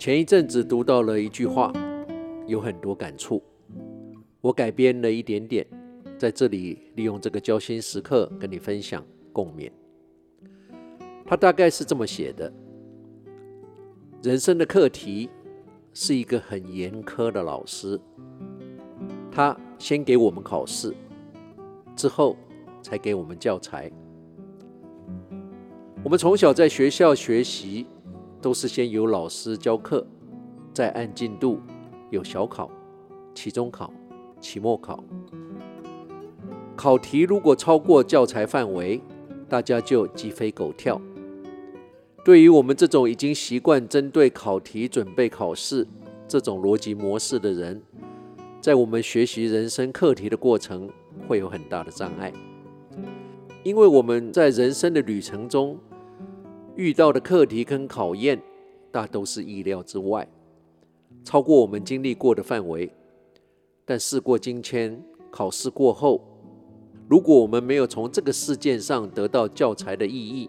前一阵子读到了一句话，有很多感触。我改编了一点点，在这里利用这个交心时刻跟你分享共勉。他大概是这么写的：人生的课题是一个很严苛的老师，他先给我们考试，之后才给我们教材。我们从小在学校学习。都是先由老师教课，再按进度有小考、期中考、期末考。考题如果超过教材范围，大家就鸡飞狗跳。对于我们这种已经习惯针对考题准备考试这种逻辑模式的人，在我们学习人生课题的过程会有很大的障碍，因为我们在人生的旅程中。遇到的课题跟考验，大都是意料之外，超过我们经历过的范围。但事过境迁，考试过后，如果我们没有从这个事件上得到教材的意义，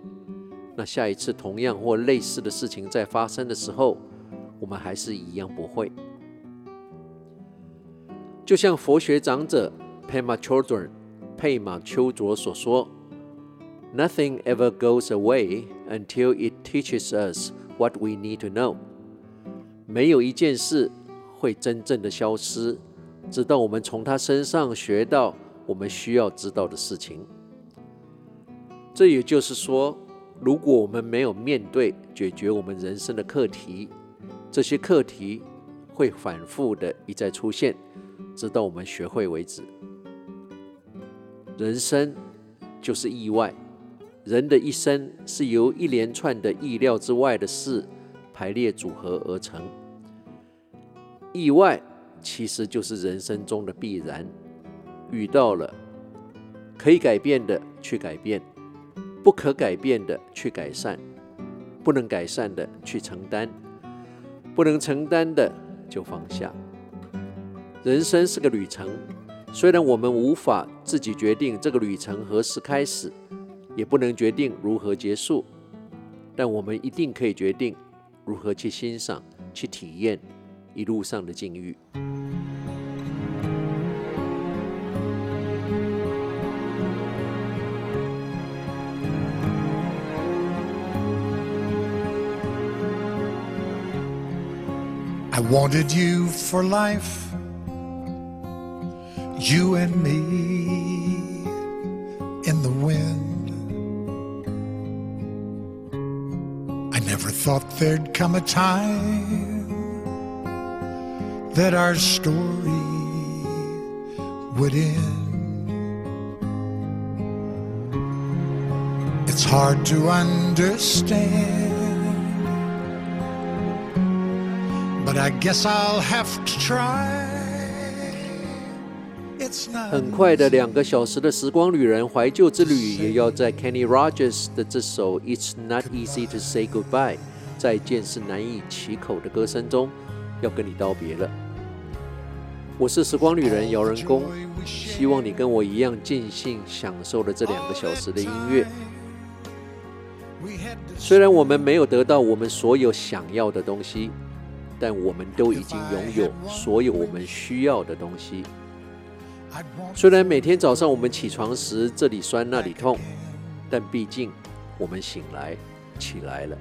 那下一次同样或类似的事情在发生的时候，我们还是一样不会。就像佛学长者 Pema Chodron 佩玛丘卓所说。Nothing ever goes away until it teaches us what we need to know。没有一件事会真正的消失，直到我们从他身上学到我们需要知道的事情。这也就是说，如果我们没有面对解决我们人生的课题，这些课题会反复的一再出现，直到我们学会为止。人生就是意外。人的一生是由一连串的意料之外的事排列组合而成。意外其实就是人生中的必然。遇到了可以改变的去改变，不可改变的去改善，不能改善的去承担，不能承担的就放下。人生是个旅程，虽然我们无法自己决定这个旅程何时开始。也不能决定如何结束，但我们一定可以决定如何去欣赏、去体验一路上的境遇。I wanted you for life, you and me Never thought there'd come a time that our story would end. It's hard to understand, but I guess I'll have to try. 很快的两个小时的时光旅人怀旧之旅，也要在 Kenny Rogers 的这首 It's Not Easy to Say Goodbye，再见是难以启口的歌声中，要跟你道别了。我是时光旅人姚人工，希望你跟我一样尽兴享受了这两个小时的音乐。虽然我们没有得到我们所有想要的东西，但我们都已经拥有所有我们需要的东西。虽然每天早上我们起床时这里酸那里痛，但毕竟我们醒来起来了。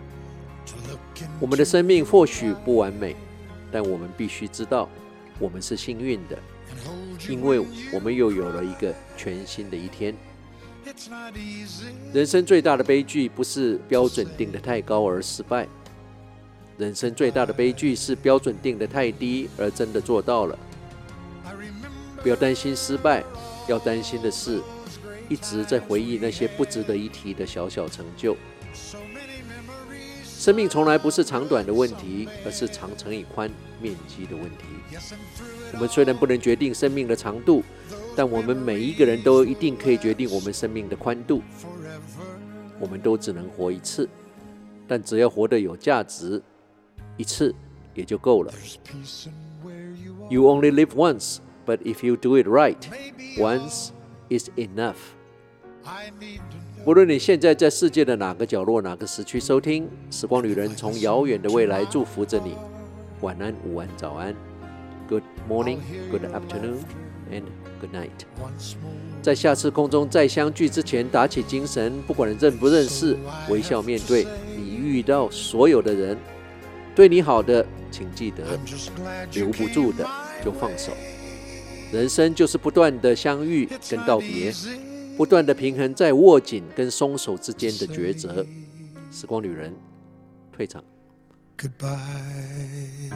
我们的生命或许不完美，但我们必须知道我们是幸运的，因为我们又有了一个全新的一天。人生最大的悲剧不是标准定得太高而失败，人生最大的悲剧是标准定得太低而真的做到了。不要担心失败，要担心的是一直在回忆那些不值得一提的小小成就。生命从来不是长短的问题，而是长乘以宽面积的问题。我们虽然不能决定生命的长度，但我们每一个人都一定可以决定我们生命的宽度。我们都只能活一次，但只要活得有价值，一次也就够了。You only live once. But if you do it right, once is enough. 不论你现在在世界的哪个角落、哪个时区收听，时光旅人从遥远的未来祝福着你。晚安、午安、早安，Good morning, Good afternoon, and Good night。在下次空中再相聚之前，打起精神，不管认不认识，微笑面对你遇到所有的人。对你好的，请记得；留不住的，就放手。人生就是不断的相遇跟道别。不断的平衡在握紧跟松手之间的抉择。时光旅人退场。Goodbye